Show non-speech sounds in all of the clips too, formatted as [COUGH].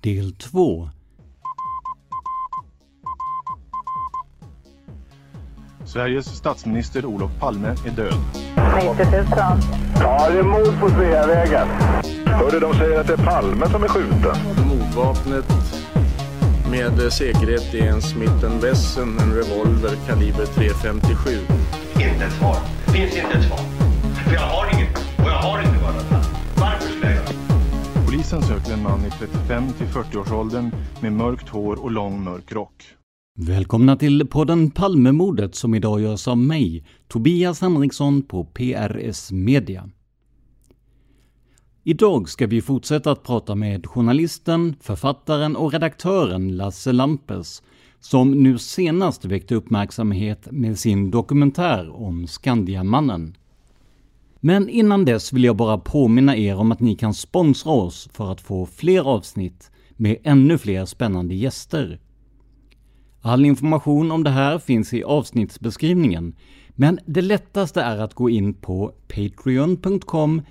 del 2 Sveriges statsminister Olof Palme är död. 90 000. Ja, det är mord på Sveavägen. Hörde de säger att det är Palme som är skjuten. Mordvapnet med säkerhet är en Smith Wesson, en revolver kaliber .357. Inte ett svar. Det finns inte ett svar. För jag har Polisen söker en man i 35 till 40-årsåldern med mörkt hår och lång mörk rock. Välkomna till podden Palmemordet som idag görs av mig, Tobias Henriksson på PRS Media. Idag ska vi fortsätta att prata med journalisten, författaren och redaktören Lasse Lampes som nu senast väckte uppmärksamhet med sin dokumentär om Skandiamannen. Men innan dess vill jag bara påminna er om att ni kan sponsra oss för att få fler avsnitt med ännu fler spännande gäster. All information om det här finns i avsnittsbeskrivningen, men det lättaste är att gå in på patreon.com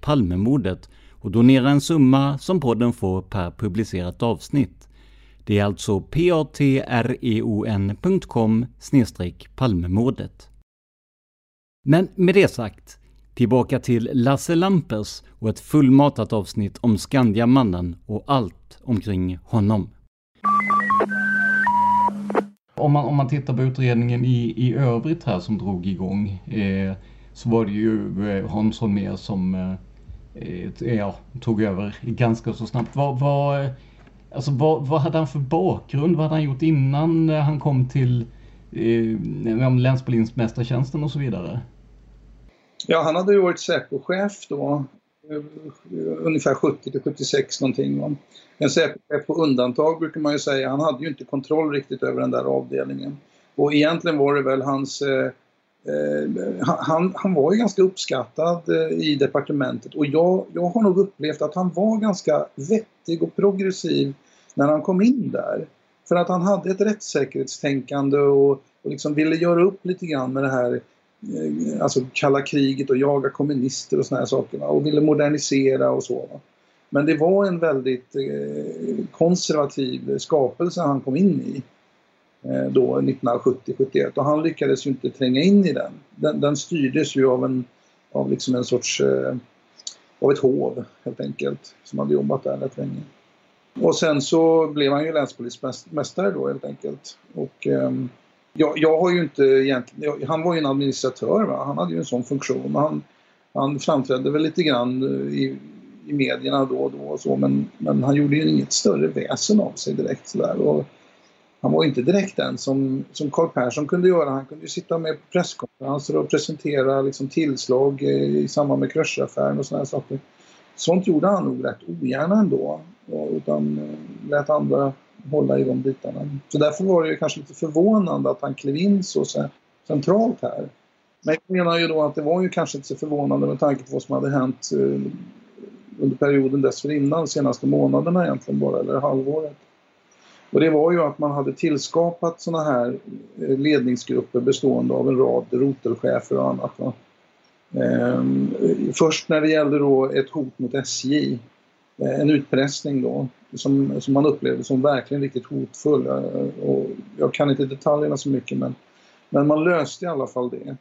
palmemordet och donera en summa som podden får per publicerat avsnitt. Det är alltså patreon.com palmemordet. Men med det sagt, tillbaka till Lasse Lampers och ett fullmatat avsnitt om Skandiamannen och allt omkring honom. Om man, om man tittar på utredningen i, i övrigt här som drog igång eh, så var det ju eh, Hans Holmér som eh, ja, tog över ganska så snabbt. Vad, vad, eh, alltså, vad, vad hade han för bakgrund? Vad hade han gjort innan eh, han kom till eh, länspolismästartjänsten och så vidare? Ja, han hade ju varit Säpochef då, eh, ungefär 70 till 76 någonting. En Säpochef på undantag brukar man ju säga. Han hade ju inte kontroll riktigt över den där avdelningen. Och egentligen var det väl hans... Eh, eh han, han var ju ganska uppskattad eh, i departementet och jag, jag har nog upplevt att han var ganska vettig och progressiv när han kom in där. För att han hade ett rättssäkerhetstänkande och, och liksom ville göra upp lite grann med det här Eh, alltså kalla kriget och jaga kommunister och såna här saker och ville modernisera och så. Men det var en väldigt eh, konservativ skapelse han kom in i eh, då 1970-71 och han lyckades ju inte tränga in i den. Den, den styrdes ju av en, av liksom en sorts, av ett hov helt enkelt som hade jobbat där rätt länge. Och sen så blev han ju länspolismästare då helt enkelt. Och, ehm, jag, jag har ju inte egentligen, han var ju en administratör, va? han hade ju en sån funktion. Han, han framträdde väl lite grann eh, i, i medierna då och då och så men, men han gjorde ju inget större väsen av sig direkt sådär. Och han var inte direkt den som, som Carl Persson kunde göra. Han kunde ju sitta med på presskonferenser och presentera liksom tillslag eh, i samband med Kröchaffären och sådana saker. Sånt gjorde han nog rätt ogärna ändå. Utan eh, lät andra hålla i de bitarna. Så därför var det ju kanske lite förvånande att han klev in så centralt här. Men jag menar ju då att det var ju kanske inte så förvånande med tanke på vad som hade hänt eh, under perioden dessförinnan, senaste månaderna egentligen bara, eller halvåret. Och det var ju att man hade tillskapat sådana här eh, ledningsgrupper bestående av en rad rotelchefer och annat. Va? Ehm, först när det gällde då ett hot mot SJ, Eh, en utpressning då, som, som man upplevde som verkligen riktigt hotfull. Eh, och jag kan inte detaljerna så mycket men, men man löste i alla fall det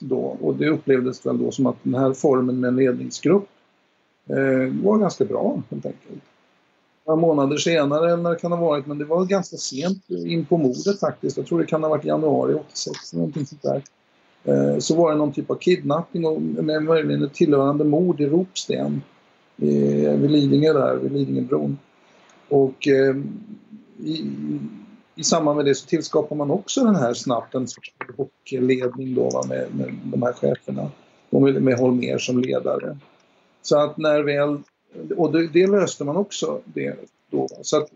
då. Och det upplevdes väl då som att den här formen med en ledningsgrupp eh, var ganska bra helt enkelt. Några månader senare, eller när det kan ha varit, men det var ganska sent in på mordet faktiskt. Jag tror det kan ha varit januari 86 eller någonting sånt där. Eh, så var det någon typ av kidnappning och med möjligen ett tillhörande mord i Ropsten eh, vid Lidingö där, vid Lidingöbron. Och eh, i, i samband med det så tillskapar man också den här snabbt en sorts ledning då va, med, med de här cheferna. Och med, med Holmer som ledare. Så att när väl, och det, det löste man också det då. Så att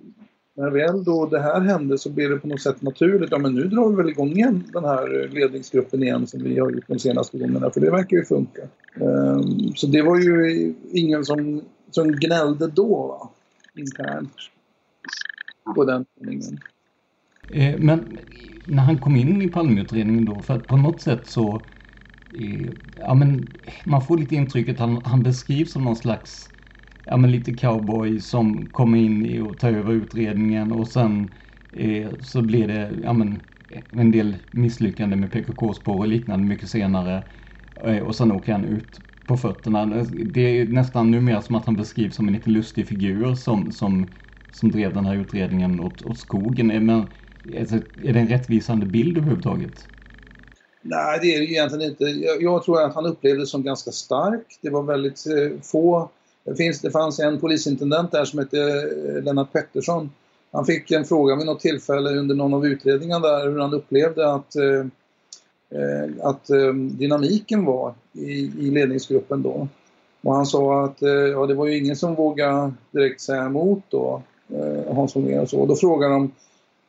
när väl då det här hände så blev det på något sätt naturligt. Ja men nu drar vi väl igång igen den här eh, ledningsgruppen igen som vi har gjort de senaste gångerna för det verkar ju funka. Um, så det var ju ingen som, som gnällde då va? internt på den ordningen. Eh, men när han kom in i Palmeutredningen då, för att på något sätt så eh, ja, men man får lite intrycket att han, han beskrivs som någon slags ja, men lite cowboy som kommer in och tar över utredningen och sen eh, så blir det ja, men, en del misslyckande med PKK-spår och liknande mycket senare. Eh, och sen åker han ut på fötterna. Det är nästan numera som att han beskrivs som en lite lustig figur som, som, som drev den här utredningen åt, åt skogen. Eh, men, alltså, är det en rättvisande bild överhuvudtaget? Nej, det är det egentligen inte. Jag, jag tror att han upplevdes som ganska stark. Det var väldigt eh, få det, finns, det fanns en polisintendent där som hette eh, Lennart Pettersson. Han fick en fråga vid något tillfälle under någon av utredningarna där hur han upplevde att, eh, eh att eh, dynamiken var i, i ledningsgruppen då. Och han sa att eh, ja, det var ju ingen som vågade direkt säga emot då, eh, Hans Holmér och så. Och då frågade de,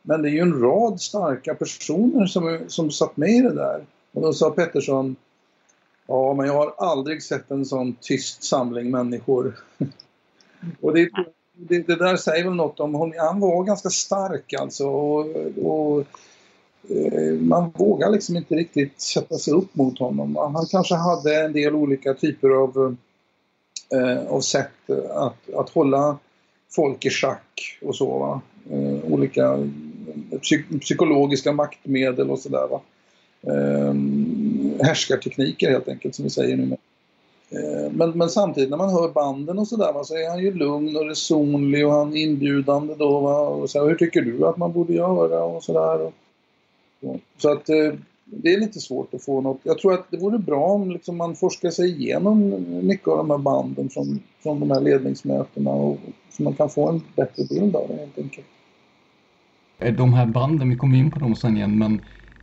men det är ju en rad starka personer som, som satt med i det där. Och då sa Pettersson, Ja, men jag har aldrig sett en sån tyst samling människor. [LAUGHS] och det, det, det, där säger väl något om honom. Han var ganska stark alltså. Och, och eh, man vågar liksom inte riktigt sätta sig upp mot honom. Han kanske hade en del olika typer av, eh, av sätt att, att hålla folk i schack och så. Va? Eh, olika psyk psykologiska maktmedel och sådär. Eh, härskartekniker helt enkelt som vi säger nu. Eh, men, men samtidigt när man hör banden och sådär så är han ju lugn och resonlig och han är inbjudande då. Va? Och så, hur tycker du att man borde göra och sådär. Så att eh, det är lite svårt att få något. Jag tror att det vore bra om liksom, man forskar sig igenom mycket av de här banden från, från de här ledningsmötena och, så man kan få en bättre bild av det helt enkelt. De här banden, vi kommer in på dem sen igen, men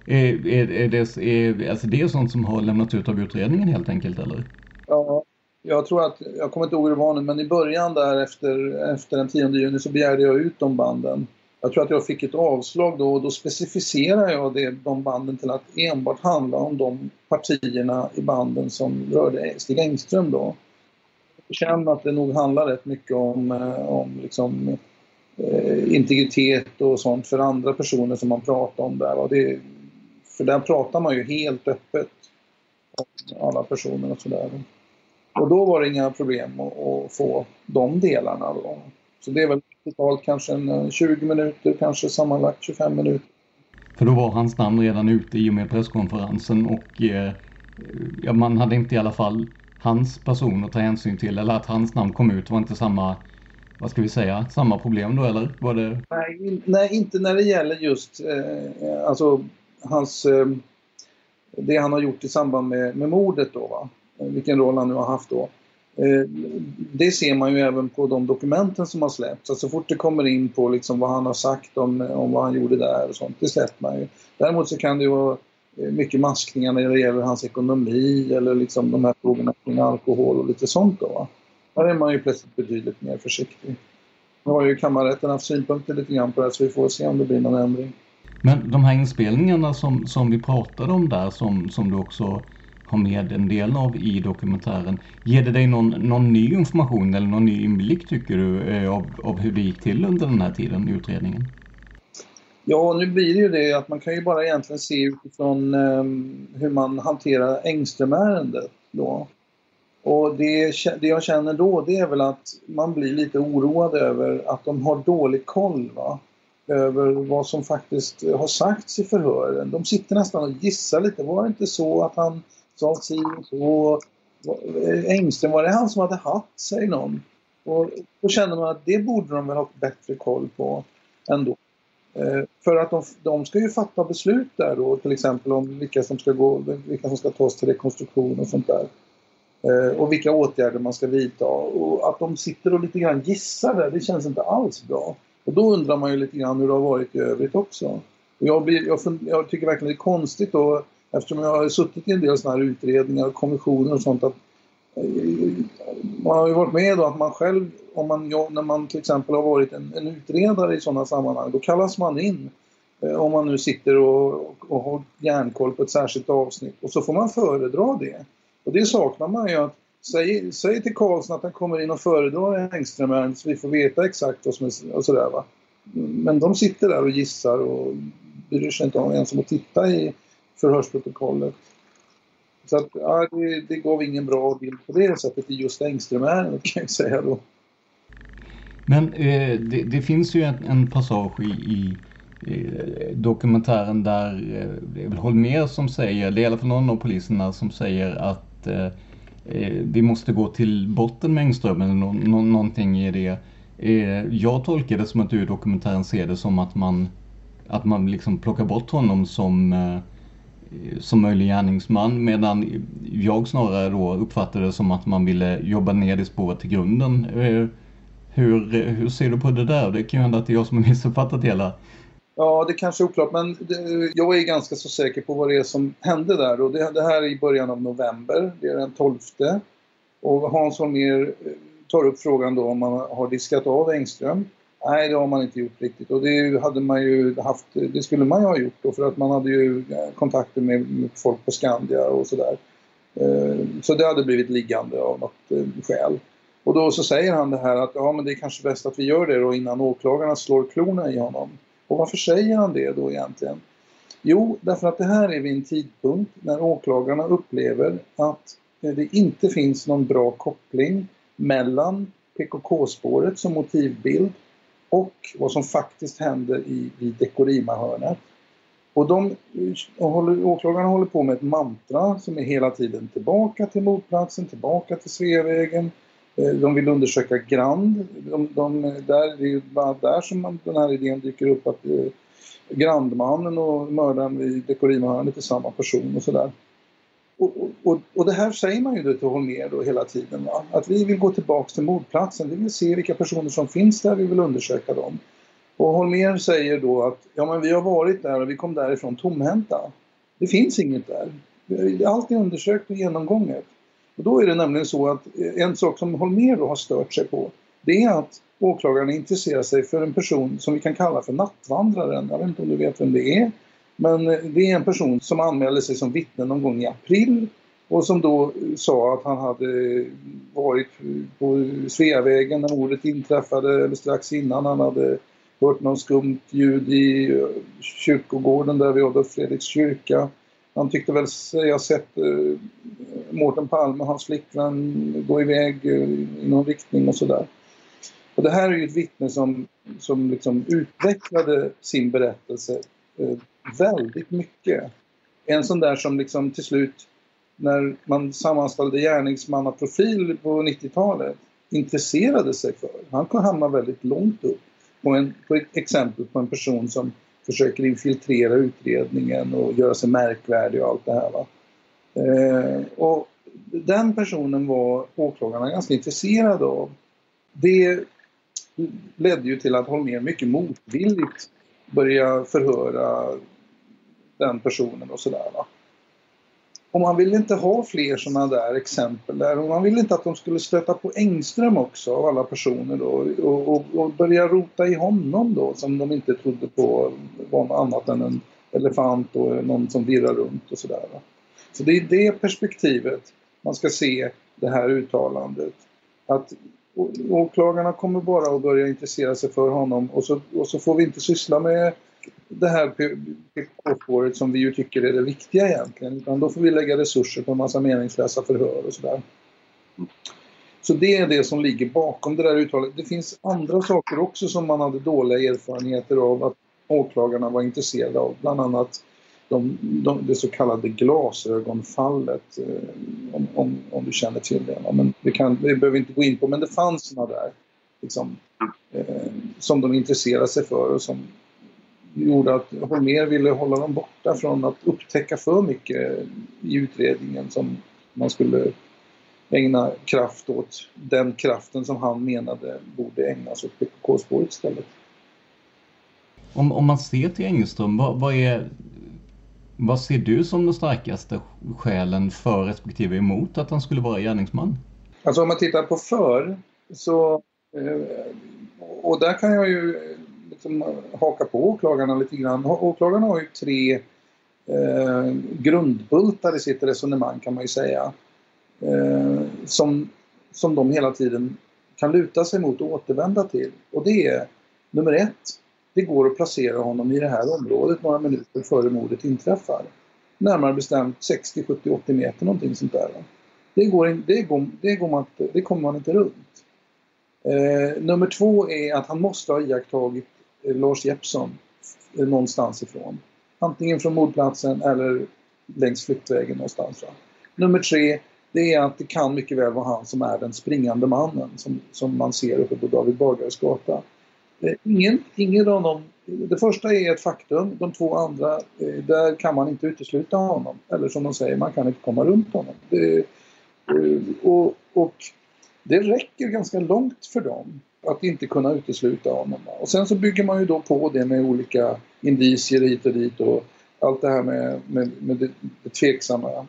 är, är, är, det, är alltså det sånt som har lämnats ut av utredningen helt enkelt eller? Ja, jag tror att, jag kommer inte ihåg hur det var nu, men i början där efter, efter den 10 juni så begärde jag ut de banden. Jag tror att jag fick ett avslag då och då specificerade jag det, de banden till att enbart handla om de partierna i banden som rörde Stig Engström då. Jag känner att det nog handlar rätt mycket om, eh, om liksom, eh, integritet och sånt för andra personer som man pratar om där. Och det, för där pratar man ju helt öppet om alla personer och sådär. Och då var det inga problem att, att få de delarna då. Så det är väl totalt kanske en 20 minuter, kanske sammanlagt 25 minuter. För då var hans namn redan ute i och med presskonferensen och eh, man hade inte i alla fall hans person att ta hänsyn till eller att hans namn kom ut var inte samma, vad ska vi säga, samma problem då eller? Var det... nej, nej, inte när det gäller just eh, alltså hans, eh, det han har gjort i samband med, med mordet då, va? Eh, vilken roll han nu har haft då. Eh, det ser man ju även på de dokumenten som har släppts. Alltså så fort det kommer in på liksom vad han har sagt om, om vad han gjorde där och sånt, det släpper man ju. Däremot så kan det ju vara mycket maskningar när det gäller hans ekonomi eller liksom de här frågorna kring alkohol och lite sånt då. Va? Där är man ju plötsligt betydligt mer försiktig. Nu har ju kammarrätten haft synpunkter lite grann på det så vi får se om det blir någon ändring. Men de här inspelningarna som, som vi pratade om där som, som du också har med en del av i dokumentären. Ger det dig någon, någon ny information eller någon ny inblick tycker du eh, av, av hur det gick till under den här tiden i utredningen? Ja, nu blir det ju det att man kan ju bara egentligen se utifrån eh, hur man hanterar Engström-ärendet då. Och det, det jag känner då det är väl att man blir lite oroad över att de har dålig koll va? Över vad som faktiskt har sagts i förhören. De sitter nästan och gissar lite. Var det inte så att han sa si och så? Engström, var det han som hade hatt, säger någon. Och då känner man att det borde de väl ha bättre koll på ändå. Eh, för att de, de ska ju fatta beslut där då, till exempel om vilka som ska gå, vilka som ska tas till rekonstruktion och sånt där. Eh, och vilka åtgärder man ska vidta. Och att de sitter och lite grann gissar där, det känns inte alls bra. Och då undrar man ju lite grann hur det har varit i övrigt också. Och jag, blir, jag, fund, jag tycker verkligen det är konstigt då, eftersom jag har suttit i en del sådana här utredningar och kommissioner och sånt, att eh, man har ju varit med då att man själv, om man, när man till exempel har varit en, en utredare i sådana sammanhang, då kallas man in eh, om man nu sitter och, och, och har järnkoll på ett särskilt avsnitt och så får man föredra det. Och det saknar man ju att säg, säg till Karlsson att han kommer in och föredrar Engström så vi får veta exakt vad som är och sådär va. Men de sitter där och gissar och bryr sig inte om ens om att titta i förhörsprotokollet. Så att, ja, det, det gav ingen bra bild på det sättet i just Engström-ärendet [LAUGHS] kan jag säga då. Men eh, det, det, finns ju en, en passage i, i, eh, dokumentären där eh, det är väl Holmer som säger, det är i alla fall någon av poliserna som säger att eh Eh, vi måste gå till botten med Engström eller no, no, någonting i det. Eh, jag tolkar det som att du i dokumentären ser det som att man, att man liksom plockar bort honom som eh, som möjlig gärningsman medan jag snarare då uppfattade det som att man ville jobba ner det spåret till grunden. Eh, hur, hur ser du på det där? Det kan ju hända att det är jag som har missuppfattat hela. Ja, det kanske är oklart, men det, jag är ganska så säker på vad det är som hände där. Och det, det här är i början av november, det är den 12. Och Hans Holmér eh, tar upp frågan då om man har diskat av Engström. Nej, det har man inte gjort riktigt och det hade man ju haft, det skulle man ju ha gjort då för att man hade ju kontakter med, folk på Skandia och sådär. Eh, så det hade blivit liggande av något eh, skäl. Och då så säger han det här att ja men det är kanske bäst att vi gör det då innan åklagarna slår klorna i honom. Och varför säger han det då egentligen? Jo, därför att det här är vid en tidpunkt när åklagarna upplever att det inte finns någon bra koppling mellan PKK-spåret som motivbild och vad som faktiskt händer i, i Dekorima-hörnet. Och de, håller, åklagarna håller på med ett mantra som är hela tiden tillbaka till motplatsen, tillbaka till Sveavägen. Eh, de vill undersöka Grand. De, de, där, det är bara där som man, den här idén dyker upp att eh, Grandmannen och mördaren vid Dekorimahörnet är samma person och sådär. Och, och, och det här säger man ju då till Holmér då hela tiden. Va? Att vi vill gå tillbaks till mordplatsen. Vi vill se vilka personer som finns där. Vi vill undersöka dem. Och Holmér säger då att ja, men vi har varit där och vi kom därifrån tomhänta. Det finns inget där. Allt är undersökt och genomgånget. Och då är det nämligen så att eh, en sak som Holmér då har stört sig på det är att åklagaren intresserar sig för en person som vi kan kalla för nattvandraren. Jag vet inte om du vet vem det är. Men eh, det är en person som anmälde sig som vittne någon gång i april och som då eh, sa att han hade varit på Sveavägen när mordet inträffade eller strax innan. Han hade hört något skumt ljud i kyrkogården där vid Adolf Fredriks kyrka. Han tyckte väl sig ha sett eh, Mårten Palme och hans flickvän gå iväg eh, i någon riktning och sådär. Och det här är ju ett vittne som, som liksom utvecklade sin berättelse eh, väldigt mycket. En sån där som liksom till slut, när man sammanställde gärningsmannaprofil på 90-talet, intresserade sig för. Han kunde hamna väldigt långt upp på, en, på ett exempel på en person som försöker infiltrera utredningen och göra sig märkvärdig och allt det här. Va? Eh, och den personen var åklagarna ganska intresserade av. Det ledde ju till att Holmér mycket motvilligt började förhöra den personen och sådär. Och man vill inte ha fler sådana där exempel där. Och man vill inte att de skulle stöta på Engström också av alla personer då. Och, och, och börja rota i honom då som de inte trodde på var något annat än en elefant och någon som virrar runt och sådär. Så det är det perspektivet man ska se det här uttalandet. Att åklagarna kommer bara att börja intressera sig för honom och så, och så får vi inte syssla med det här PK-spåret som vi ju tycker är det viktiga egentligen. Utan då får vi lägga resurser på en massa meningslösa förhör och sådär. Så det är det som ligger bakom det där uttalet. Det finns andra saker också som man hade dåliga erfarenheter av att åklagarna var intresserade av. Bland annat de, de, det så kallade glasögonfallet. Eh, om, om, om, du känner till det. Men det, kan, det behöver vi inte gå in på men det fanns sådana där. Liksom, eh, som de intresserade sig för och som gjorde att Holmér ville hålla dem borta från att upptäcka för mycket i utredningen som man skulle ägna kraft åt den kraften som han menade borde ägnas åt PKK-spåret istället. Om, om man ser till Engström, vad, vad, är, vad ser du som de starkaste skälen för respektive emot att han skulle vara gärningsman? Alltså om man tittar på för så eh, och där kan jag ju haka på åklagarna lite grann. Åklagarna har ju tre eh, grundbultar i sitt resonemang kan man ju säga. Eh, som, som de hela tiden kan luta sig mot och återvända till. Och det är nummer ett, det går att placera honom i det här området några minuter före mordet inträffar. Närmare bestämt 60, 70, 80 meter någonting sånt där. Det, går, det, går, det, går man, det kommer man inte runt. Eh, nummer två är att han måste ha iakttagit Eh, Lars Jeppsson eh, någonstans ifrån. Antingen från mordplatsen eller längs flyktvägen någonstans. Va? Nummer tre, det är att det kan mycket väl vara han som är den springande mannen som, som man ser uppe på David Bagares gata. Eh, ingen, ingen av dem, det första är ett faktum, de två andra, där kan man inte utesluta honom. Eller som de säger, man kan inte komma runt honom. Det, och, och det räcker ganska långt för dem att inte kunna utesluta honom. Och sen så bygger man ju då på det med olika indicier hit och dit och allt det här med, med, med det, det tveksamma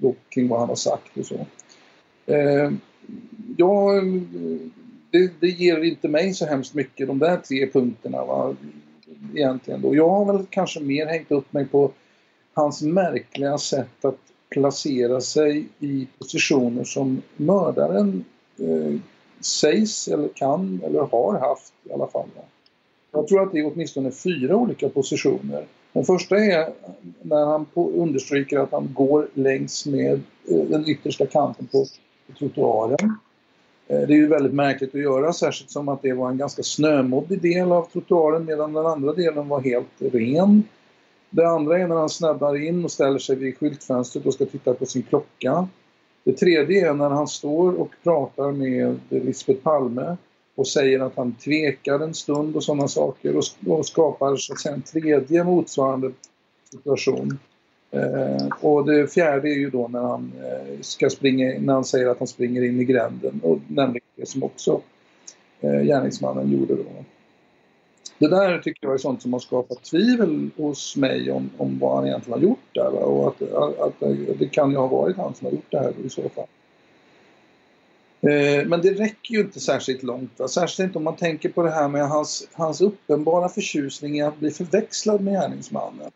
då, kring vad han har sagt och så. Eh, ja, det, det, ger inte mig så hemskt mycket, de där tre punkterna. Va? Egentligen då. Jag har väl kanske mer hängt upp mig på hans märkliga sätt att placera sig i positioner som mördaren eh, sägs eller kan eller har haft i alla fall. Jag tror att det är åtminstone fyra olika positioner. Den första är när han understryker att han går längs med eh, den yttersta kanten på trottoaren. Eh, det är ju väldigt märkligt att göra, särskilt som att det var en ganska snömoddig del av trottoaren medan den andra delen var helt ren. Det andra är när han snabbar in och ställer sig vid skyltfönstret och ska titta på sin klocka. Det tredje är när han står och pratar med Lisbeth Palme och säger att han tvekar en stund och sådana saker och, skapar så att säga, en tredje motsvarande situation. Eh, och det fjärde är ju då när han, eh, ska springa, när han säger att han springer in i gränden och nämligen det som också eh, gärningsmannen gjorde då. Det där tycker jag är sånt som har skapat tvivel hos mig om, om vad han egentligen har gjort där. Va? Och att, att, att, det kan ju ha varit han som har gjort det här i så fall. Eh, men det räcker ju inte särskilt långt. Va? Särskilt inte om man tänker på det här med hans, hans uppenbara förtjusning i att bli förväxlad med gärningsmannen.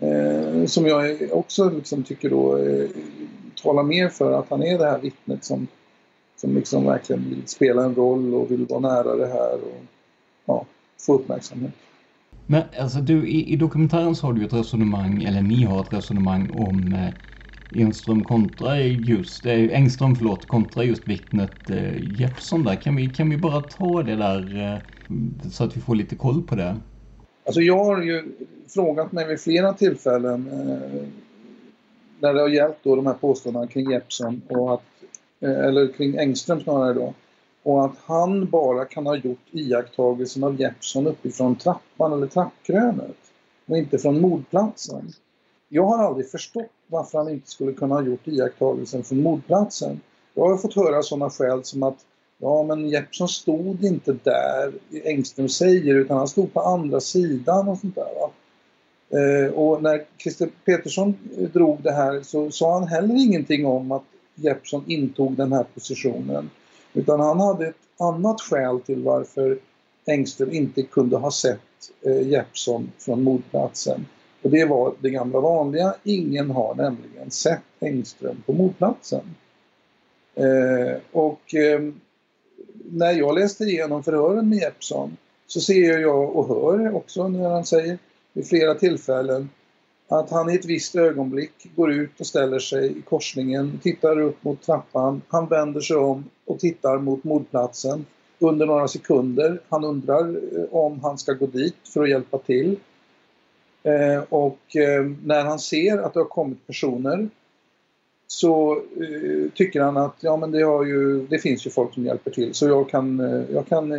Eh, som jag också liksom tycker då eh, talar mer för att han är det här vittnet som, som liksom verkligen vill spela en roll och vill vara nära det här och ja, få uppmärksamhet. Men alltså du, i, i dokumentären så har du ett resonemang, eller ni har ett resonemang om eh, Enström kontra just, eh, Engström förlåt, kontra just vittnet eh, Jeppsson där. Kan vi, kan vi bara ta det där eh, så att vi får lite koll på det? Alltså jag har ju frågat mig vid flera tillfällen eh, när det har gällt då de här påståendena kring Jeppsson och att, eh, eller kring Engström snarare då. Och att han bara kan ha gjort iakttagelsen av Jeppsson uppifrån trappan eller trappkrönet och inte från mordplatsen. Jag har aldrig förstått varför han inte skulle kunna ha gjort iakttagelsen från mordplatsen. Jag har fått höra sådana skäl som att ja men Jeppsson stod inte där Engström säger utan han stod på andra sidan och sånt där. Va? Eh, och när Christer Petersson eh, drog det här så sa han heller ingenting om att Jeppsson intog den här positionen. Utan han hade ett annat skäl till varför Engström inte kunde ha sett eh, Jeppsson från mordplatsen. Och det var det gamla vanliga, ingen har nämligen sett Engström på mordplatsen. Eh, och eh, när jag läste igenom förhören med Jeppsson så ser jag och hör också när han säger vid flera tillfällen att han i ett visst ögonblick går ut och ställer sig i korsningen, tittar upp mot trappan, han vänder sig om och tittar mot mordplatsen under några sekunder. Han undrar eh, om han ska gå dit för att hjälpa till. Eh, och eh, när han ser att det har kommit personer så eh, tycker han att ja, men det, har ju, det finns ju folk som hjälper till så jag kan, eh, jag kan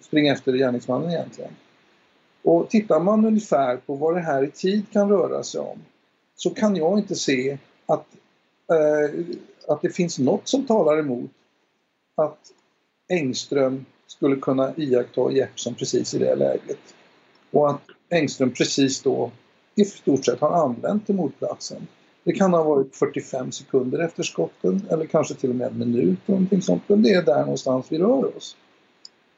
springa efter gärningsmannen egentligen. Och tittar man ungefär på vad det här i tid kan röra sig om så kan jag inte se att, eh, att det finns något som talar emot att Engström skulle kunna iaktta Jeppsson precis i det läget. Och att Engström precis då i stort sett har använt till. Det kan ha varit 45 sekunder efter skotten eller kanske till och med en minut eller någonting sånt. Men det är där någonstans vi rör oss.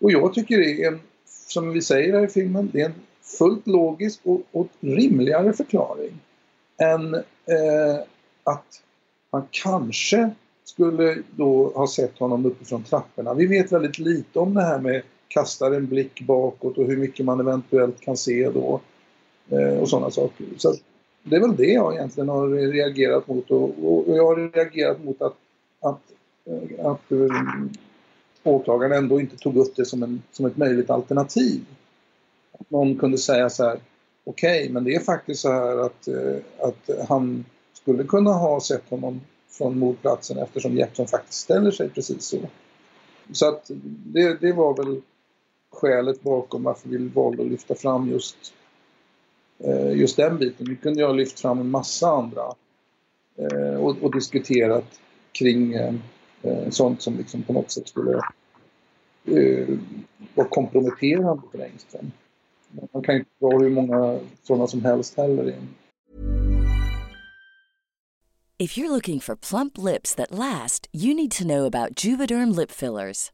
Och jag tycker det är en, som vi säger här i filmen, det är en fullt logisk och, och rimligare förklaring än eh, att han kanske skulle då ha sett honom uppifrån trapporna. Vi vet väldigt lite om det här med kastar en blick bakåt och hur mycket man eventuellt kan se då. Eh, och sådana saker. Så det är väl det jag egentligen har reagerat mot och, och jag har reagerat mot att, att, eh, att, att åklagaren ändå inte tog upp det som, en, som ett möjligt alternativ. Att någon kunde säga så här, okej, okay, men det är faktiskt så här att, eh, att han skulle kunna ha sett honom från mordplatsen eftersom Jeppsson faktiskt ställer sig precis så. Så att det, det var väl skälet bakom varför vi valde att lyfta fram just, eh, just den biten. Vi kunde ju ha lyft fram en massa andra eh, och, och diskuterat kring Eh, sånt som liksom på något sätt skulle eh, vara komprometterande för Engström. Man kan inte dra hur många sådana som helst heller in. If you're looking for plump lips that last, you need to know about Juvederm lip fillers.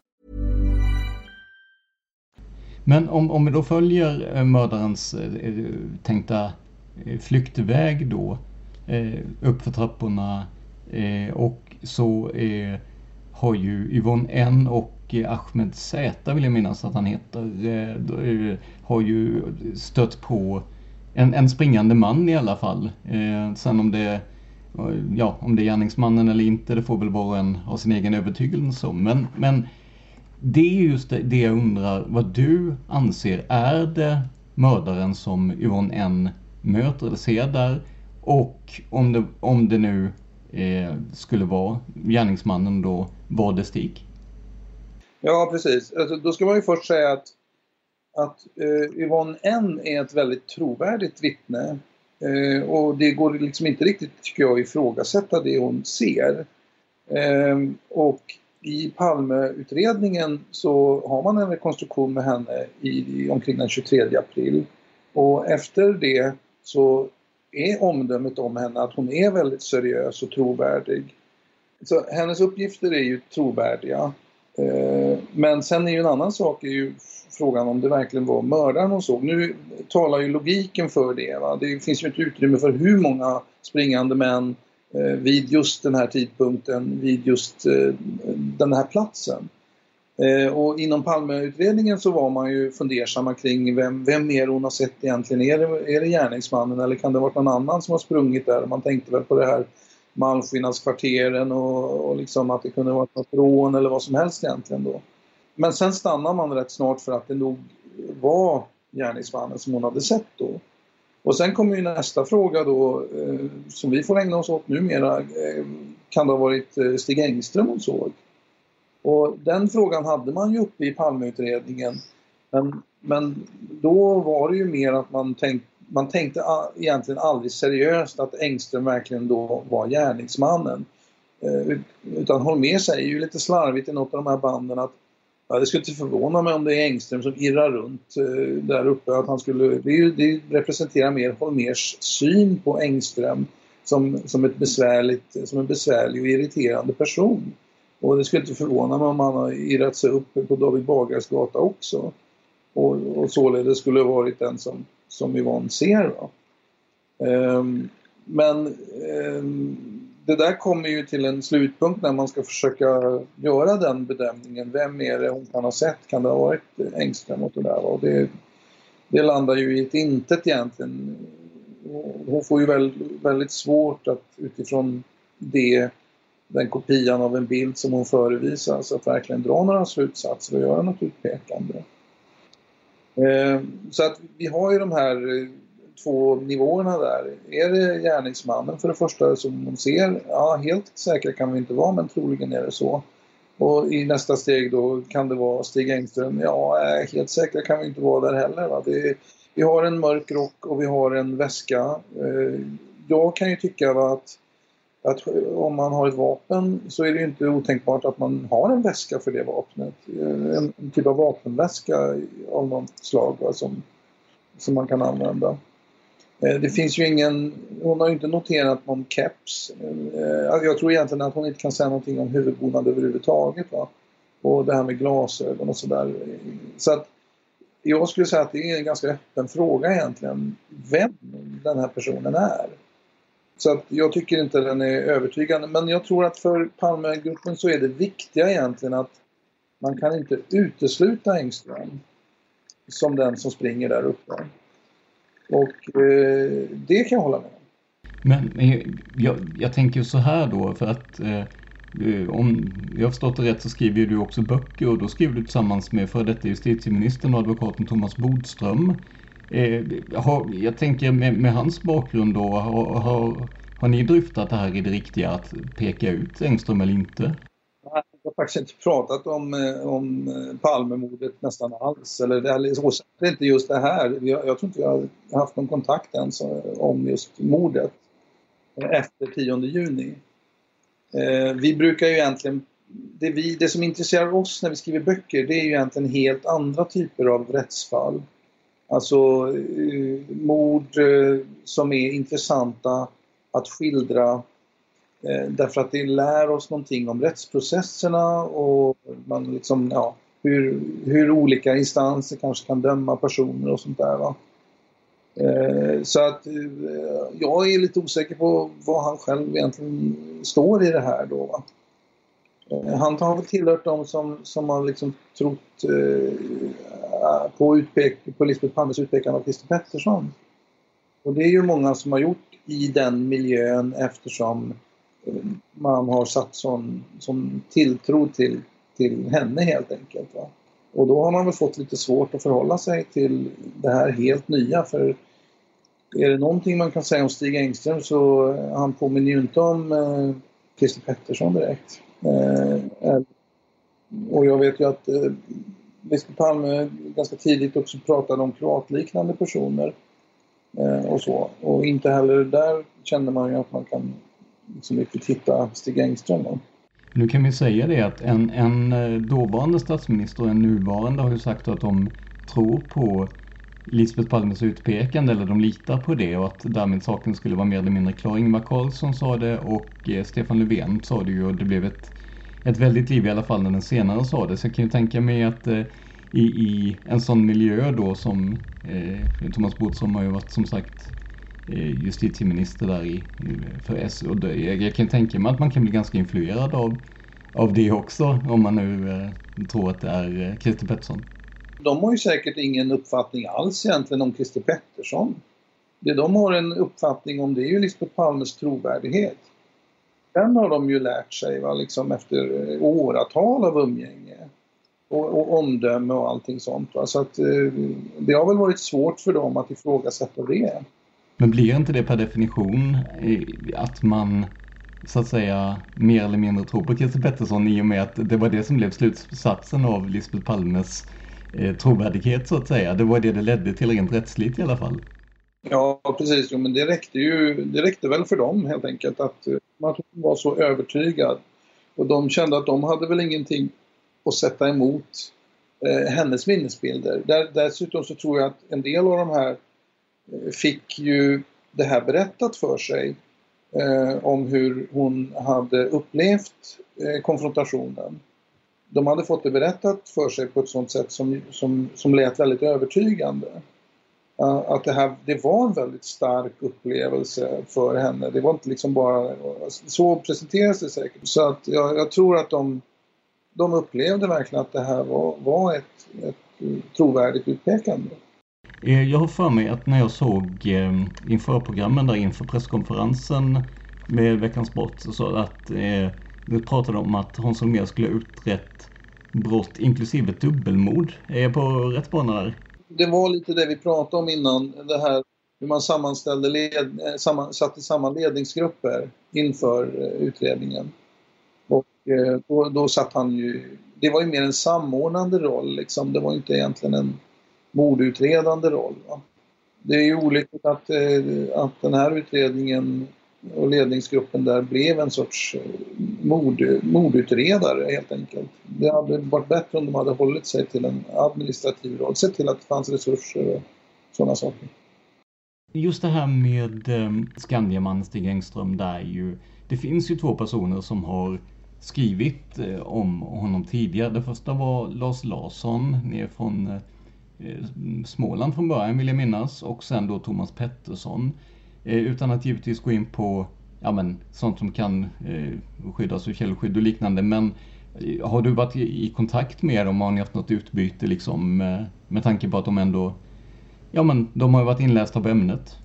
Men om, om vi då följer eh, mördarens eh, eh, tänkta flyktväg då uppför trapporna och så har ju Yvonne N och Ahmed Z vill jag minnas att han heter har ju stött på en, en springande man i alla fall. sen om det ja, om det är gärningsmannen eller inte, det får väl var och en ha sin egen övertygelse om. Men, men det är just det, det jag undrar vad du anser. Är det mördaren som Yvonne N möter eller ser där? Och om det, om det nu eh, skulle vara gärningsmannen då, var det Stig? Ja, precis. Alltså, då ska man ju först säga att, att eh, Yvonne N är ett väldigt trovärdigt vittne. Eh, och det går liksom inte riktigt, tycker jag, att ifrågasätta det hon ser. Eh, och i Palmeutredningen så har man en rekonstruktion med henne i, i, omkring den 23 april. Och efter det så är omdömet om henne att hon är väldigt seriös och trovärdig. Så hennes uppgifter är ju trovärdiga. Eh, men sen är ju en annan sak är ju frågan om det verkligen var mördaren hon såg. Nu talar ju logiken för det. Va? Det finns ju ett utrymme för hur många springande män Eh, vid just den här tidpunkten, vid just eh, den här platsen. Eh, och inom Palmeutredningen så var man ju fundersamma kring vem, vem mer hon har sett egentligen? Är det, är det gärningsmannen eller kan det ha varit någon annan som har sprungit där? Man tänkte väl på det här Malmskillnadskvarteren och, och liksom att det kunde vara ett rån eller vad som helst egentligen då. Men sen stannar man rätt snart för att det nog var gärningsmannen som hon hade sett då. Och sen kommer ju nästa fråga då eh, som vi får ägna oss åt numera. Eh, kan det ha varit eh, Stig Engström hon såg? Och den frågan hade man ju uppe i Palmeutredningen. Men, men då var det ju mer att man tänkte man tänkte ah, egentligen aldrig seriöst att Engström verkligen då var gärningsmannen. Eh, utan Holmér säger ju lite slarvigt i något av de här banden att ja, det skulle inte förvåna mig om det är Engström som irrar runt eh, där uppe. Att han skulle, det, det representerar mer Holmers syn på Engström som, som, ett besvärligt, som en besvärlig och irriterande person. Och det skulle inte förvåna mig om han har irrat sig upp på David Bagares gata också. Och, och således skulle ha varit den som, som Yvonne ser. Um, men um, det där kommer ju till en slutpunkt när man ska försöka göra den bedömningen. Vem är det hon kan ha sett? Kan det ha varit Engström och det där? Och det, det landar ju i ett intet egentligen. Hon får ju väldigt, väldigt svårt att utifrån det den kopian av en bild som hon förevisar. Så att verkligen dra några slutsatser och göra något utpekande. Eh, så att vi har ju de här två nivåerna där. Är det gärningsmannen för det första som de ser? Ja, helt säkra kan vi inte vara men troligen är det så. Och i nästa steg då kan det vara Stig Engström. Ja, eh, helt säkra kan vi inte vara där heller. Va? Det, vi har en mörk rock och vi har en väska. Eh, jag kan ju tycka att att om man har ett vapen så är det ju inte otänkbart att man har en väska för det vapnet. En, en typ av vapenväska av något slag va, som, som man kan använda. Eh, det finns ju ingen, hon har ju inte noterat någon keps. Eh, alltså, jag tror egentligen att hon inte kan säga någonting om huvudbonad överhuvudtaget. Va? Och det här med glasögon och sådär. Så att jag skulle säga att det är en ganska öppen fråga egentligen. Vem den här personen är. Så att jag tycker inte den är övertygande. Men jag tror att för Palmegruppen så är det viktiga egentligen att man kan inte utesluta Engström som den som springer där uppe. Och eh, det kan jag hålla med om. Men eh, jag, jag tänker så här då för att eh, eh, om jag har förstått det rätt så skriver du också böcker och då skriver du tillsammans med före detta justitieministern och advokaten Thomas Bodström. Eh, har, jag tänker med, med, hans bakgrund då, har, har, har ni dryftat det här i det riktiga att peka ut Engström eller inte? Har faktiskt inte pratat om, eh, om eh, Palmemordet nästan alls. Eller, eller det är inte just det här. Jag, jag tror inte jag har haft någon kontakt ens om just mordet eh, efter 10 juni. Eh, vi brukar ju egentligen det, vi, det som intresserar oss när vi skriver böcker det är ju egentligen helt andra typer av rättsfall. Alltså eh, mord eh, som är intressanta att skildra Eh, därför att det lär oss någonting om rättsprocesserna och man liksom, ja, hur, hur olika instanser kanske kan döma personer och sånt där. Va? Eh, så att eh, jag är lite osäker på vad han själv egentligen står i det här då. Va? Han har väl tillhört de som, som har liksom trott på, utpek, på Lisbeth Palmes utpekande av Christer Pettersson. Och det är ju många som har gjort i den miljön eftersom eh, man har satt sån, sån tilltro till, till henne helt enkelt. Va? Och då har man väl fått lite svårt att förhålla sig till det här helt nya för är det någonting man kan säga om Stig Engström så eh, han påminner ju inte om eh, Christer Pettersson direkt. Eh, och jag vet ju att eh, biskop Palme ganska tidigt också pratade om kroatliknande personer eh, och så. Och inte heller där känner man ju att man kan så riktigt hitta Stig Engström. Då. Nu kan vi säga det att en, en eh, dåvarande statsminister och en nuvarande har ju sagt att de tror på Lisbeth Palmes utpekande eller de litar på det och att därmed saken skulle vara mer eller mindre klar. Ingvar Carlsson sa det och eh, Stefan Löfven sa det ju och det blev ett, ett väldigt liv i alla fall när den senare sa det. Så jag kan ju tänka mig att eh, i, i en sån miljö då som eh, Thomas Bodström har ju varit som sagt Eh, justitieminister där i, för S och det, jag, jag kan tänka mig att man kan bli ganska influerad av, av det också om man nu eh, tror att det är eh, Christer Pettersson. De har ju säkert ingen uppfattning alls egentligen om Christer Pettersson. Det de har en uppfattning om det är ju Lisbeth Palmes trovärdighet. Den har de ju lärt sig va, liksom efter eh, åratal av umgänge och, och omdöme och allting sånt. Va? Så att, eh, det har väl varit svårt för dem att ifrågasätta det. Men blir inte det per definition att man så att säga mer eller mindre tror på Christer Pettersson i och med att det var det som blev slutsatsen av Lisbeth Palmes eh, trovärdighet så att säga. Det var det det ledde till rent rättsligt i alla fall. Ja, precis. Jo, men det räckte ju det räckte väl för dem helt enkelt att eh, man var så övertygad. Och de kände att de hade väl ingenting att sätta emot eh, hennes minnesbilder. Där, dessutom så tror jag att en del av de här fick ju det här berättat för sig eh, om hur hon hade upplevt eh, konfrontationen. De hade fått det berättat för sig på ett sånt sätt som, som, som lät väldigt övertygande. Att det här det var en väldigt stark upplevelse för henne. Det var inte liksom bara... Så presenteras det säkert. Så att jag, jag tror att de de upplevde verkligen att det här var, var ett, ett trovärdigt utpekande. Eh, jag har för mig att när jag såg eh, inför programmen där inför presskonferensen med Veckans brott så att eh, pratade om att Hans Holmér skulle ha utrett brott inklusive dubbelmord. Är jag på rätt bana där? Det var lite det vi pratade om innan, det här hur man sammanställde led, eh, samman, satte samman ledningsgrupper inför utredningen. Och då, då satt han ju... Det var ju mer en samordnande roll liksom. Det var inte egentligen en mordutredande roll. Va? Det är ju olyckligt att, eh, att den här utredningen och ledningsgruppen där blev en sorts eh, mord, mordutredare helt enkelt. Det hade varit bättre om de hade hållit sig till en administrativ roll, sett till att det fanns resurser och sådana saker. Just det här med eh, Skandiamannen Stig Engström, där ju, det finns ju två personer som har skrivit om honom tidigare. Det första var Lars Larsson ner från Eh, Småland från början vill jag minnas och sen då Thomas Pettersson. Eh, utan att givetvis gå in på ja, men, sånt som kan eh, skyddas av källskydd och liknande. Men har du varit i kontakt med dem? Har ni haft något utbyte liksom med tanke på att de ändå Ja men de har ju varit inlästa på ämnet.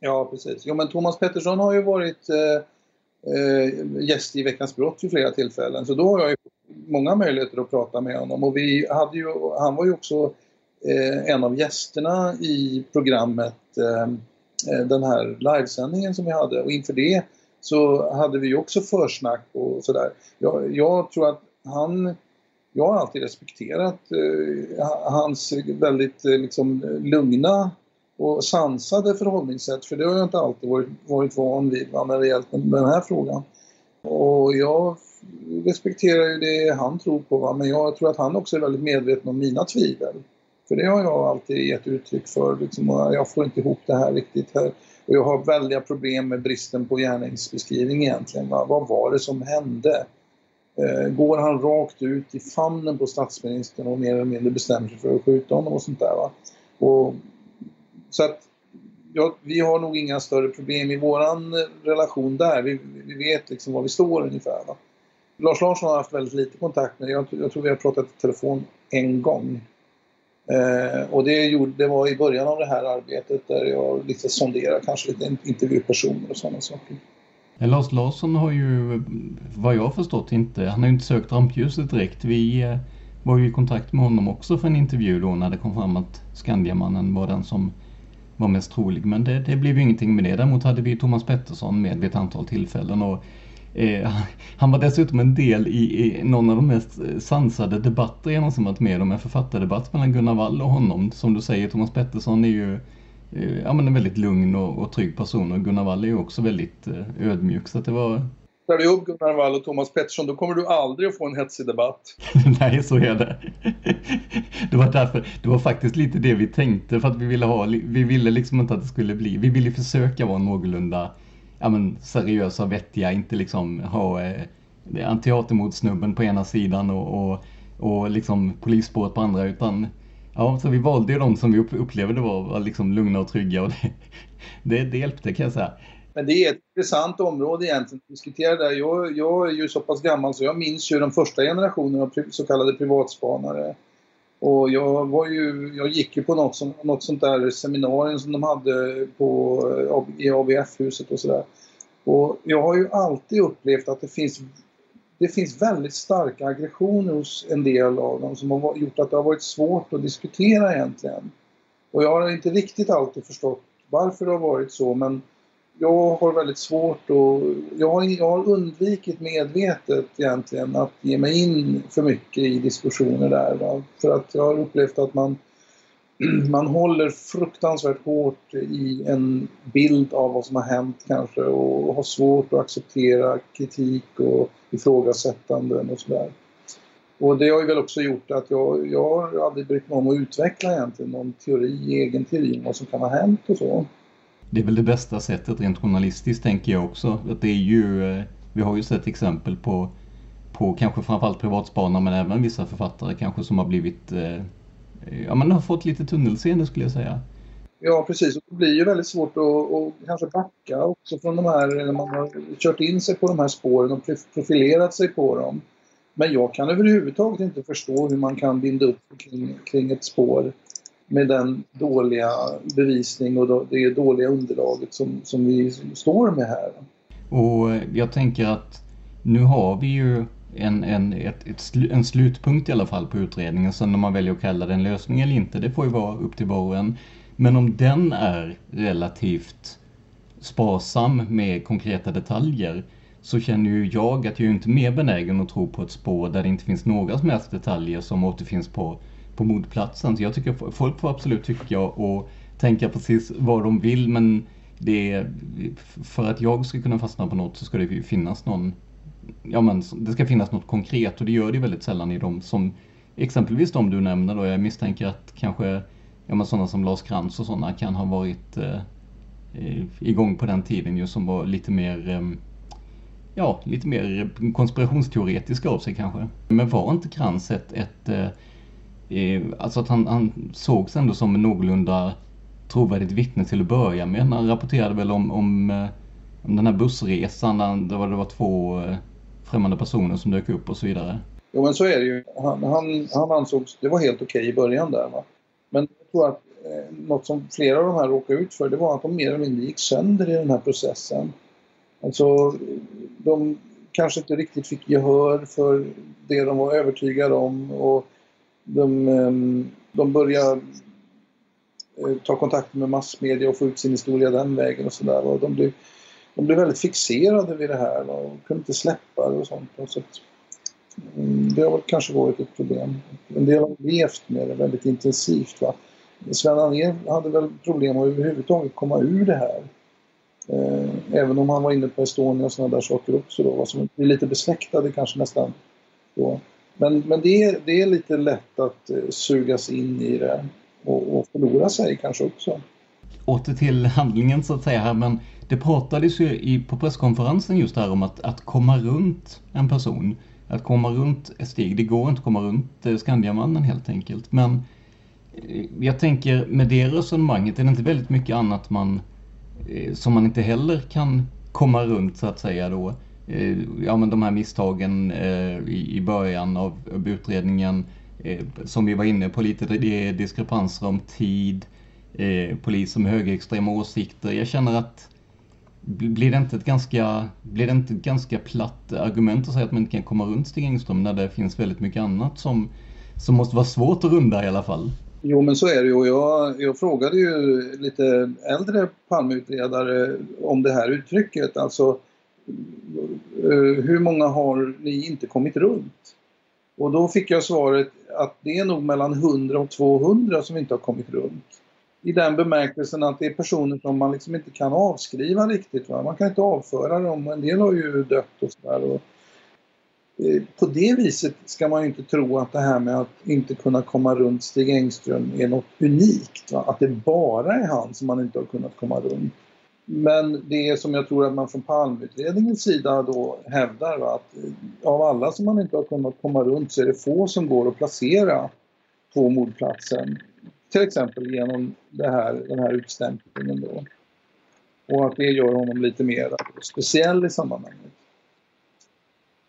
Ja precis. Jo men Thomas Pettersson har ju varit eh gäst i Veckans brott vid flera tillfällen. Så då har jag ju många möjligheter att prata med honom. Och vi hade ju, han var ju också eh, en av gästerna i programmet, eh, eh, den här livesändningen som vi hade. Och inför det så hade vi ju också försnack och sådär. Jag, jag tror att han jag har alltid respekterat eh, hans väldigt eh, liksom, lugna och sansade förhållningssätt för det har jag inte alltid varit, varit van vid va, när det gällt den här frågan. Och jag respekterar ju det han tror på va, men jag tror att han också är väldigt medveten om mina tvivel. För det har jag alltid gett uttryck för. Liksom, jag får inte ihop det här riktigt. Här. Och jag har väldiga problem med bristen på gärningsbeskrivning egentligen. Va? Vad var det som hände? Eh, går han rakt ut i famnen på statsministern och mer eller mindre bestämmer sig för att skjuta honom och sånt där. Va? Och så att ja, vi har nog inga större problem i våran relation där. Vi, vi vet liksom var vi står ungefär. Va? Lars Larsson har haft väldigt lite kontakt med jag, jag tror vi har pratat i telefon en gång. Eh, och det, gjorde, det var i början av det här arbetet där jag lite sonderade kanske lite intervjupersoner och sådana saker. Eh, Lars Larsson har ju, vad jag har förstått, inte, han har ju inte sökt rampljuset direkt. Vi eh, var ju i kontakt med honom också för en intervju då när det kom fram att Skandiamannen var den som var mest trolig. Men det, det blev ju ingenting med det. Däremot hade vi Thomas Pettersson med vid ett antal tillfällen. Och, eh, han var dessutom en del i, i någon av de mest eh, sansade debatter jag någonsin varit med om. En författardebatt mellan Gunnar Wall och honom. Som du säger, Thomas Pettersson är ju eh, ja, men en väldigt lugn och, och trygg person och Gunnar Wall är ju också väldigt eh, ödmjuk. Så det var Ställer du upp Gunnar Wall och Thomas Pettersson då kommer du aldrig att få en hetsig debatt. [LAUGHS] Nej, så är det. [LAUGHS] det var därför, det var faktiskt lite det vi tänkte för att vi ville ha, vi ville liksom inte att det skulle bli, vi ville försöka vara någorlunda ja, men, seriösa och vettiga, inte liksom ha eh, teatermordsnubben på ena sidan och, och, och liksom polisspåret på andra utan ja, så vi valde ju de som vi upplevde var, var liksom lugna och trygga och [LAUGHS] det, det, det hjälpte kan jag säga. Men det är ett intressant område egentligen att diskutera där. Jag, jag är ju så pass gammal så jag minns ju den första generationen av så kallade privatspanare. Och jag, var ju, jag gick ju på något, som, något sånt där seminarium som de hade på, eh, i ABF-huset och sådär. Och jag har ju alltid upplevt att det finns, det finns väldigt starka aggressioner hos en del av dem som har gjort att det har varit svårt att diskutera egentligen. Och jag har inte riktigt alltid förstått varför det har varit så men jag har väldigt svårt och jag har, jag har undvikit medvetet egentligen att ge mig in för mycket i diskussioner där. Va? För att jag har upplevt att man, [CLEARS THROAT] man håller fruktansvärt hårt i en bild av vad som har hänt kanske och har svårt att acceptera kritik och ifrågasättanden och sådär. Och det har ju väl också gjort att jag, jag har aldrig brytt mig om att utveckla egentligen någon teori, egen teori om vad som kan ha hänt och så det är väl det bästa sättet rent journalistiskt tänker jag också. Att det är ju, eh, vi har ju sett exempel på, på kanske framförallt privatspanare men även vissa författare kanske som har blivit, eh, eh, ja men har fått lite tunnelseende skulle jag säga. Ja precis, och det blir ju väldigt svårt att, att kanske backa också från de här, när man har kört in sig på de här spåren och profilerat sig på dem. Men jag kan överhuvudtaget inte förstå hur man kan binda upp kring, kring ett spår med den dåliga bevisning och det dåliga underlaget som, som vi står med här. Och eh, jag tänker att nu har vi ju en, en, ett, ett, en slutpunkt i alla fall på utredningen. Sen om man väljer att kalla den lösning eller inte, det får ju vara upp till var och en. Men om den är relativt sparsam med konkreta detaljer så känner ju jag att jag är inte mer benägen att tro på ett spår där det inte finns några som helst detaljer som återfinns på på mordplatsen. Så jag tycker folk får absolut tycka och tänka precis vad de vill men det är, för att jag ska kunna fastna på något så ska det ju finnas någon Ja men det ska finnas något konkret och det gör det väldigt sällan i de som Exempelvis de du nämner då, jag misstänker att kanske Ja men sådana som Lars Krantz och sådana kan ha varit eh, eh igång på den tiden ju som var lite mer eh, Ja, lite mer konspirationsteoretiska av sig kanske. Men var inte Krantz ett, ett eh, Eh, alltså att han, han sågs ändå som en någorlunda trovärdigt vittne till att börja med. Han rapporterade väl om, om, eh, om den här bussresan där det var, det var två eh, främmande personer som dök upp och så vidare. Jo men så är det ju. Han, han, han ansågs, det var helt okej okay i början där va. Men jag tror att eh, något som flera av de här råkade ut för det var att de mer eller mindre gick sönder i den här processen. Alltså de kanske inte riktigt fick gehör för det de var övertygade om och de, ehm, de börjar eh, ta kontakt med massmedia och få ut sin historia den vägen och sådär. De blev, de blev väldigt fixerade vid det här och kunde inte släppa det och sånt. Så att, mm, det har kanske varit ett problem. En del har levt med det väldigt intensivt. Va? Sven Anér hade väl problem att överhuvudtaget komma ur det här. Eh, även om han var inne på Estonia och sådana där saker också då, som är lite besläktade kanske nästan. Då. Men, men det, är, det är lite lätt att eh, sugas in i det och, och förlora sig kanske också. Åter till handlingen så att säga här, men det pratades ju i, på presskonferensen just här om att, att komma runt en person. Att komma runt ett steg. Det går inte att komma runt eh, Skandiamannen helt enkelt. Men eh, jag tänker med det resonemanget är det inte väldigt mycket annat man som man inte heller kan komma runt så att säga då. Eh, ja, men de här misstagen eh, i början av utredningen eh, som vi var inne på lite, det är diskrepanser om tid, eh, poliser med högerextrema åsikter. Jag känner att blir det inte ett ganska, blir det inte ett ganska platt argument att säga att man inte kan komma runt Stig Engström när det finns väldigt mycket annat som, som måste vara svårt att runda i alla fall? Jo men så är det ju. Jag, jag frågade ju lite äldre palmutredare om det här uttrycket. Alltså Eh, hur många har ni inte kommit runt? Och då fick jag svaret att det är nog mellan 100 och 200 som inte har kommit runt. i den bemärkelsen att det är personer som man liksom inte kan avskriva riktigt. Va? Man kan inte avföra dem. En del har ju dött och sådär. Eh, på det viset ska man ju inte tro att det här med att inte kunna komma runt Stig Engström är något unikt. Va? Att det bara är han som man inte har kunnat komma runt. Men det är som jag tror att man från Palmeutredningens sida då hävdar va? att eh, av alla som man inte har kunnat komma runt så är det få som går att placera på mordplatsen. Till exempel genom det här, den här utstämplingen då. Och att det gör honom lite mer speciell i sammanhanget.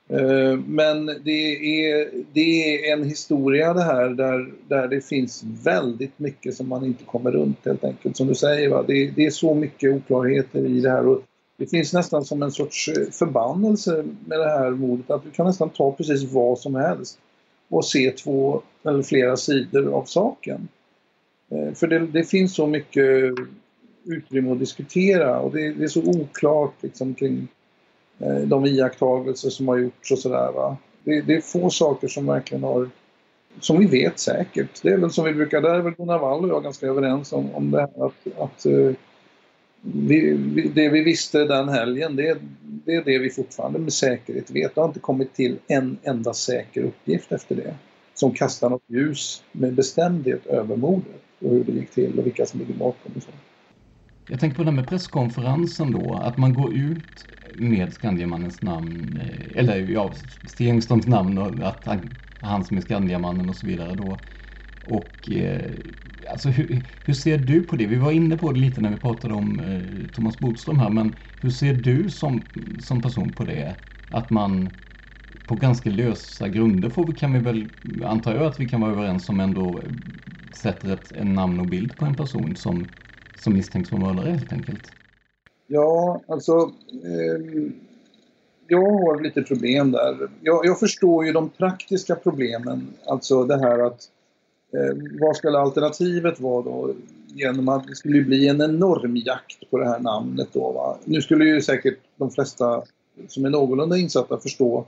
Eh, men det är, det är en historia det här där, där det finns väldigt mycket som man inte kommer runt helt enkelt. Som du säger, va? Det, det är så mycket oklarheter i det här. Och det finns nästan som en sorts eh, förbannelse med det här mordet att du kan nästan ta precis vad som helst och se två eller flera sidor av saken. Eh, för det, det finns så mycket utrymme att diskutera och det, det är så oklart liksom, kring Eh, de iakttagelser som har gjorts och sådär. Det, det, är få saker som verkligen har, som vi vet säkert. Det är väl som vi brukar, där är väl Gunnar Wall och jag ganska överens om, om det här att, att eh, vi, vi, det vi visste den helgen, det, det är det vi fortfarande med säkerhet vet. Det har inte kommit till en enda säker uppgift efter det som kastar något ljus med bestämdhet över mordet och hur det gick till och vilka som ligger bakom och så. Jag tänker på det här med presskonferensen då, att man går ut med Skandiamannens namn, eh, eller ja, Stenströms namn och att han, han som är Skandiamannen och så vidare då. Och eh, alltså hur, hur, ser du på det? Vi var inne på det lite när vi pratade om eh, Thomas Bodström här, men hur ser du som, som person på det? Att man på ganska lösa grunder får kan vi väl, antar jag att vi kan vara överens om ändå sätter ett, en namn och bild på en person som, som misstänks vara mördare helt enkelt. Ja, alltså... Eh, jag har lite problem där. Jag, jag, förstår ju de praktiska problemen. Alltså det här att... Eh, vad skulle alternativet vara då? Genom att det skulle bli en enorm jakt på det här namnet då. Va? Nu skulle ju säkert de flesta som är någorlunda insatta förstå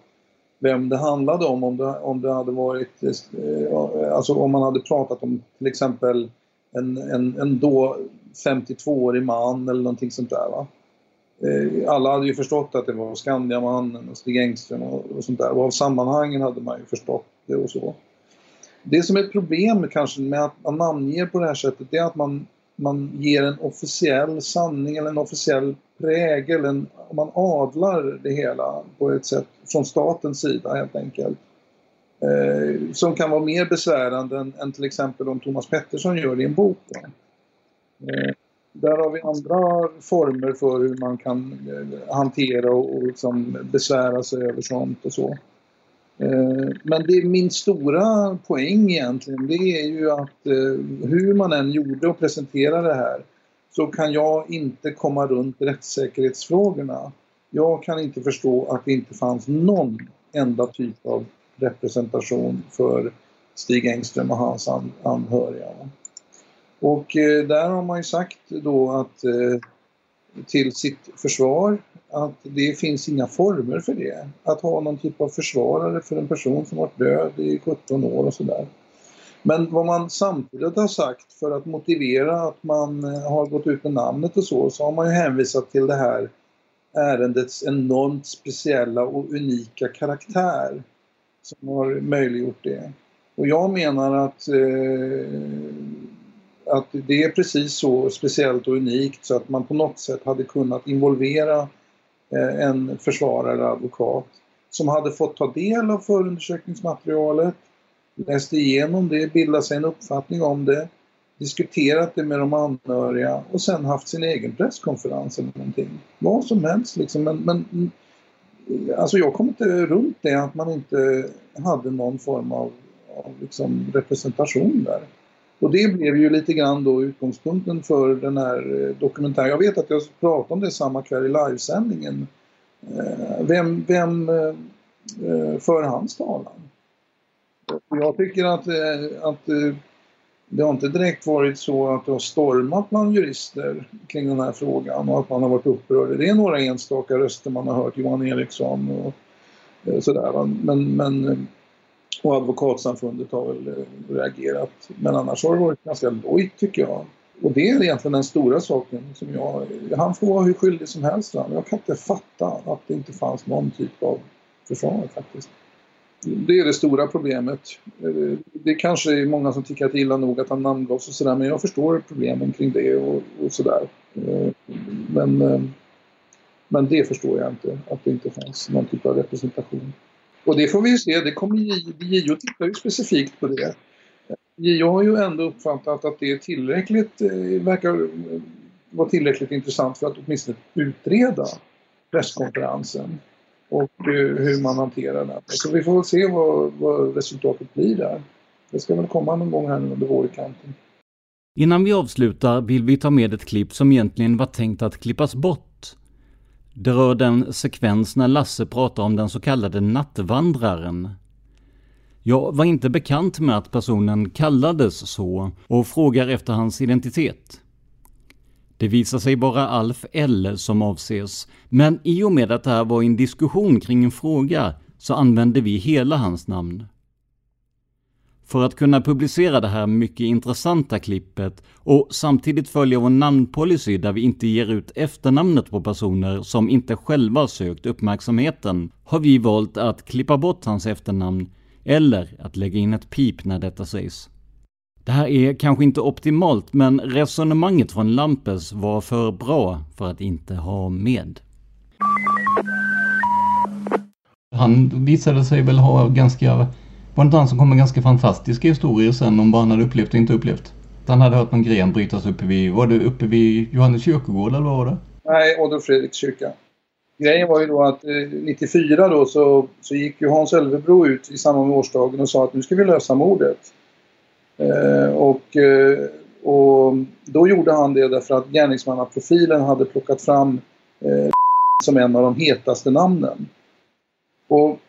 vem det handlade om. Om det, om det hade varit... Eh, alltså om man hade pratat om till exempel en, en, en då 52-årig man eller någonting sånt där. Va? Eh, alla hade ju förstått att det var Skandiamannen och Stig Engström och, sånt där. Och av sammanhangen hade man ju förstått det och så. Det som är ett problem kanske med att man namnger på det här sättet det är att man, man ger en officiell sanning eller en officiell prägel. En, man adlar det hela på ett sätt från statens sida helt enkelt. Eh, som kan vara mer besvärande än, än, till exempel om Thomas Pettersson gör det i en bok. Eh, Eh, där har vi andra former för hur man kan eh, hantera och, och liksom besvära sig över sånt och så. Eh, men det är min stora poäng egentligen, det är ju att hur man än gjorde och presenterade det här så kan jag inte komma runt rättssäkerhetsfrågorna. Jag kan inte förstå att det inte fanns någon enda typ av representation för Stig Engström och hans anhöriga. Och eh, där har man ju sagt då att eh, till sitt försvar att det finns inga former för det. Att ha någon typ av försvarare för en person som varit död i 17 år och sådär. Men vad man samtidigt har sagt för att motivera att man eh, har gått ut med namnet och så, så har man ju hänvisat till det här ärendets enormt speciella och unika karaktär som har möjliggjort det. Och jag menar att eh, att det är precis så speciellt och unikt så att man på något sätt hade kunnat involvera eh, en försvarare eller advokat som hade fått ta del av förundersökningsmaterialet, läst igenom det, bildat sig en uppfattning om det, diskuterat det med de anhöriga och sen haft sin egen presskonferens eller någonting. Vad som helst liksom. Men, men alltså jag kom inte runt det att man inte hade någon form av, av liksom representation där. Och det blev ju lite grann då utgångspunkten för den här eh, dokumentären. Jag vet att jag pratade om det samma kväll i livesändningen. Eh, vem, vem eh, för hans talan? Jag tycker att, att det har inte direkt varit så att det har stormat bland jurister kring den här frågan och att man har varit upprörd. Det är några enstaka röster man har hört, Johan Eriksson och sådär. Men, men och advokatsamfundet har väl eh, reagerat. Men annars har det varit ganska lojt tycker jag. Och det är egentligen den stora saken som jag... Han får vara hur skyldig som helst. Va? Jag kan inte fatta att det inte fanns någon typ av försvar faktiskt. Det är det stora problemet. Eh, det kanske är många som tycker att det är illa nog att han namngavs och sådär men jag förstår problemen kring det och, och sådär. Eh, men, men det förstår jag inte, att det inte fanns någon typ av representation. Och det får vi ju se, det kommer JO tittar ju specifikt på det. JO har ju ändå uppfattat att det är tillräckligt, eh, verkar eh, vara tillräckligt intressant för att åtminstone utreda presskonferensen och eh, hur man hanterar den. Så vi får väl se vad, vad resultatet blir där. Det ska väl komma någon gång här nu under vårkanten. Innan vi avslutar vill vi ta med ett klipp som egentligen var tänkt att klippas bort. Det rör den sekvens när Lasse pratar om den så kallade nattvandraren. Jag var inte bekant med att personen kallades så och frågar efter hans identitet. Det visar sig vara Alf L som avses, men i och med att det här var en diskussion kring en fråga så använde vi hela hans namn. För att kunna publicera det här mycket intressanta klippet och samtidigt följa vår namnpolicy där vi inte ger ut efternamnet på personer som inte själva sökt uppmärksamheten har vi valt att klippa bort hans efternamn eller att lägga in ett pip när detta sägs. Det här är kanske inte optimalt, men resonemanget från Lampes var för bra för att inte ha med. Han visade sig väl ha ganska... Var det inte han som kom med ganska fantastiska historier sen om vad han hade upplevt och inte upplevt? Han hade hört någon gren brytas uppe vid... Var det uppe vid Johannes kyrkogård eller vad var det? Nej, Adolf Fredriks kyrka. Grejen var ju då att eh, 94 då så, så gick ju Hans Ölvebro ut i samband med årsdagen och sa att nu ska vi lösa mordet. Eh, och, eh, och då gjorde han det därför att gärningsmannaprofilen hade plockat fram eh, som en av de hetaste namnen. Och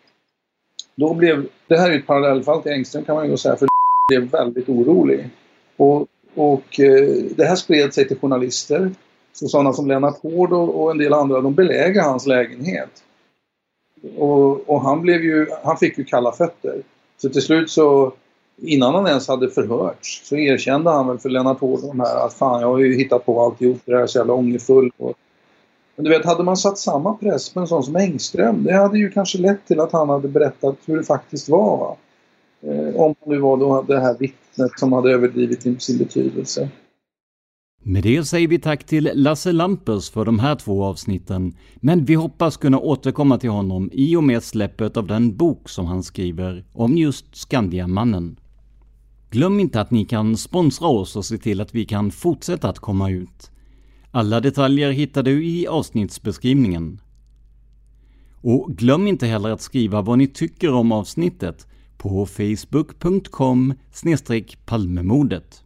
då blev, det här är ett parallellfall till Engström kan man ju säga, för [LAUGHS] blev väldigt orolig. Och, och eh, det här spred sig till journalister. Så sådana som Lennart Hård och, och en del andra, de belägrade hans lägenhet. Och, och, han, blev ju, han fick ju kalla fötter. Så till slut så innan han ens hade förhörts så erkände han väl för Lennart Hård de här att fan jag har ju hittat på alltihop, det här är så jävla ångerfull. Men du vet, hade man satt samma press på en sån som Engström, det hade ju kanske lett till att han hade berättat hur det faktiskt var. Va? Eh, om han nu var då det här vittnet som hade överdrivit sin betydelse. Med det säger vi tack till Lasse Lampers för de här två avsnitten, men vi hoppas kunna återkomma till honom i och med släppet av den bok som han skriver om just Skandiamannen. Glöm inte att ni kan sponsra oss och se till att vi kan fortsätta att komma ut. Alla detaljer hittar du i avsnittsbeskrivningen. Och glöm inte heller att skriva vad ni tycker om avsnittet på facebook.com palmemordet.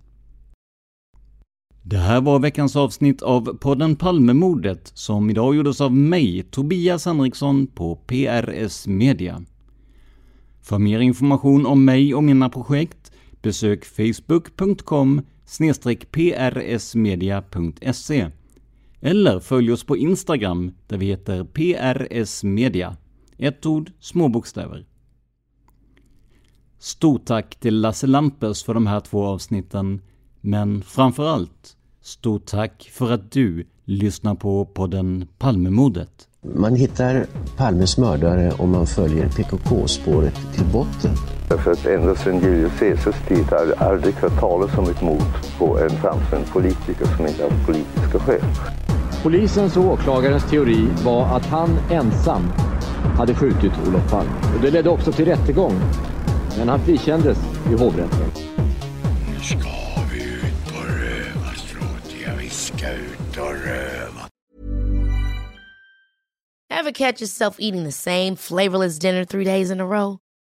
Det här var veckans avsnitt av podden Palmemordet som idag gjordes av mig, Tobias Henriksson på PRS Media. För mer information om mig och mina projekt besök facebook.com prsmedia.se eller följ oss på Instagram där vi heter prsmedia. Ett ord, små bokstäver. Stort tack till Lasse Lampers för de här två avsnitten, men framför allt stort tack för att du lyssnar på podden Palmemordet. Man hittar Palmes mördare om man följer PKK-spåret till botten. Därför att ända sedan Julius Caesars tid har jag aldrig hört talas om ett mord på en framstående politiker som inte haft politiska skäl. Polisens och åklagarens teori var att han ensam hade skjutit Olof Palme. Och det ledde också till rättegång. Men han frikändes i hovrätten. Nu ska vi ut på rövarstråt. Ja, vi ska ut och röva. Have catch yourself eating the same flavorless dinner three days in a row?